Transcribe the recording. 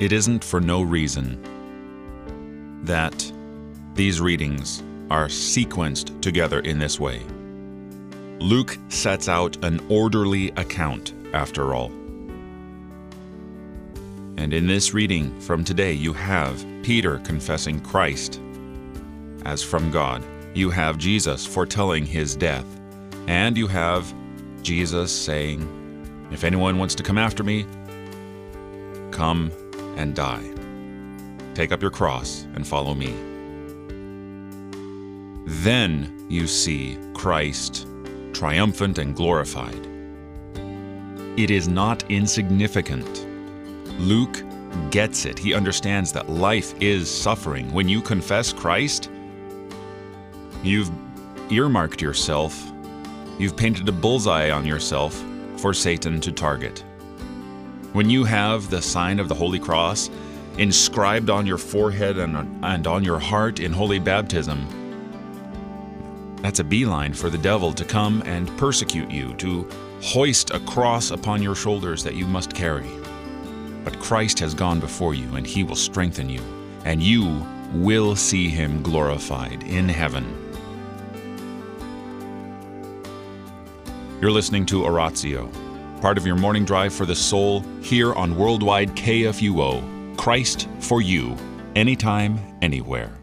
It isn't for no reason that these readings are sequenced together in this way. Luke sets out an orderly account, after all. And in this reading from today, you have Peter confessing Christ as from God. You have Jesus foretelling his death. And you have Jesus saying, If anyone wants to come after me, come and die. Take up your cross and follow me. Then you see Christ triumphant and glorified. It is not insignificant. Luke gets it. He understands that life is suffering. When you confess Christ, you've earmarked yourself, you've painted a bullseye on yourself for Satan to target. When you have the sign of the Holy Cross inscribed on your forehead and, and on your heart in holy baptism, that's a beeline for the devil to come and persecute you, to hoist a cross upon your shoulders that you must carry. But Christ has gone before you, and he will strengthen you, and you will see him glorified in heaven. You're listening to Oratio, part of your morning drive for the soul here on Worldwide KFUO. Christ for you, anytime, anywhere.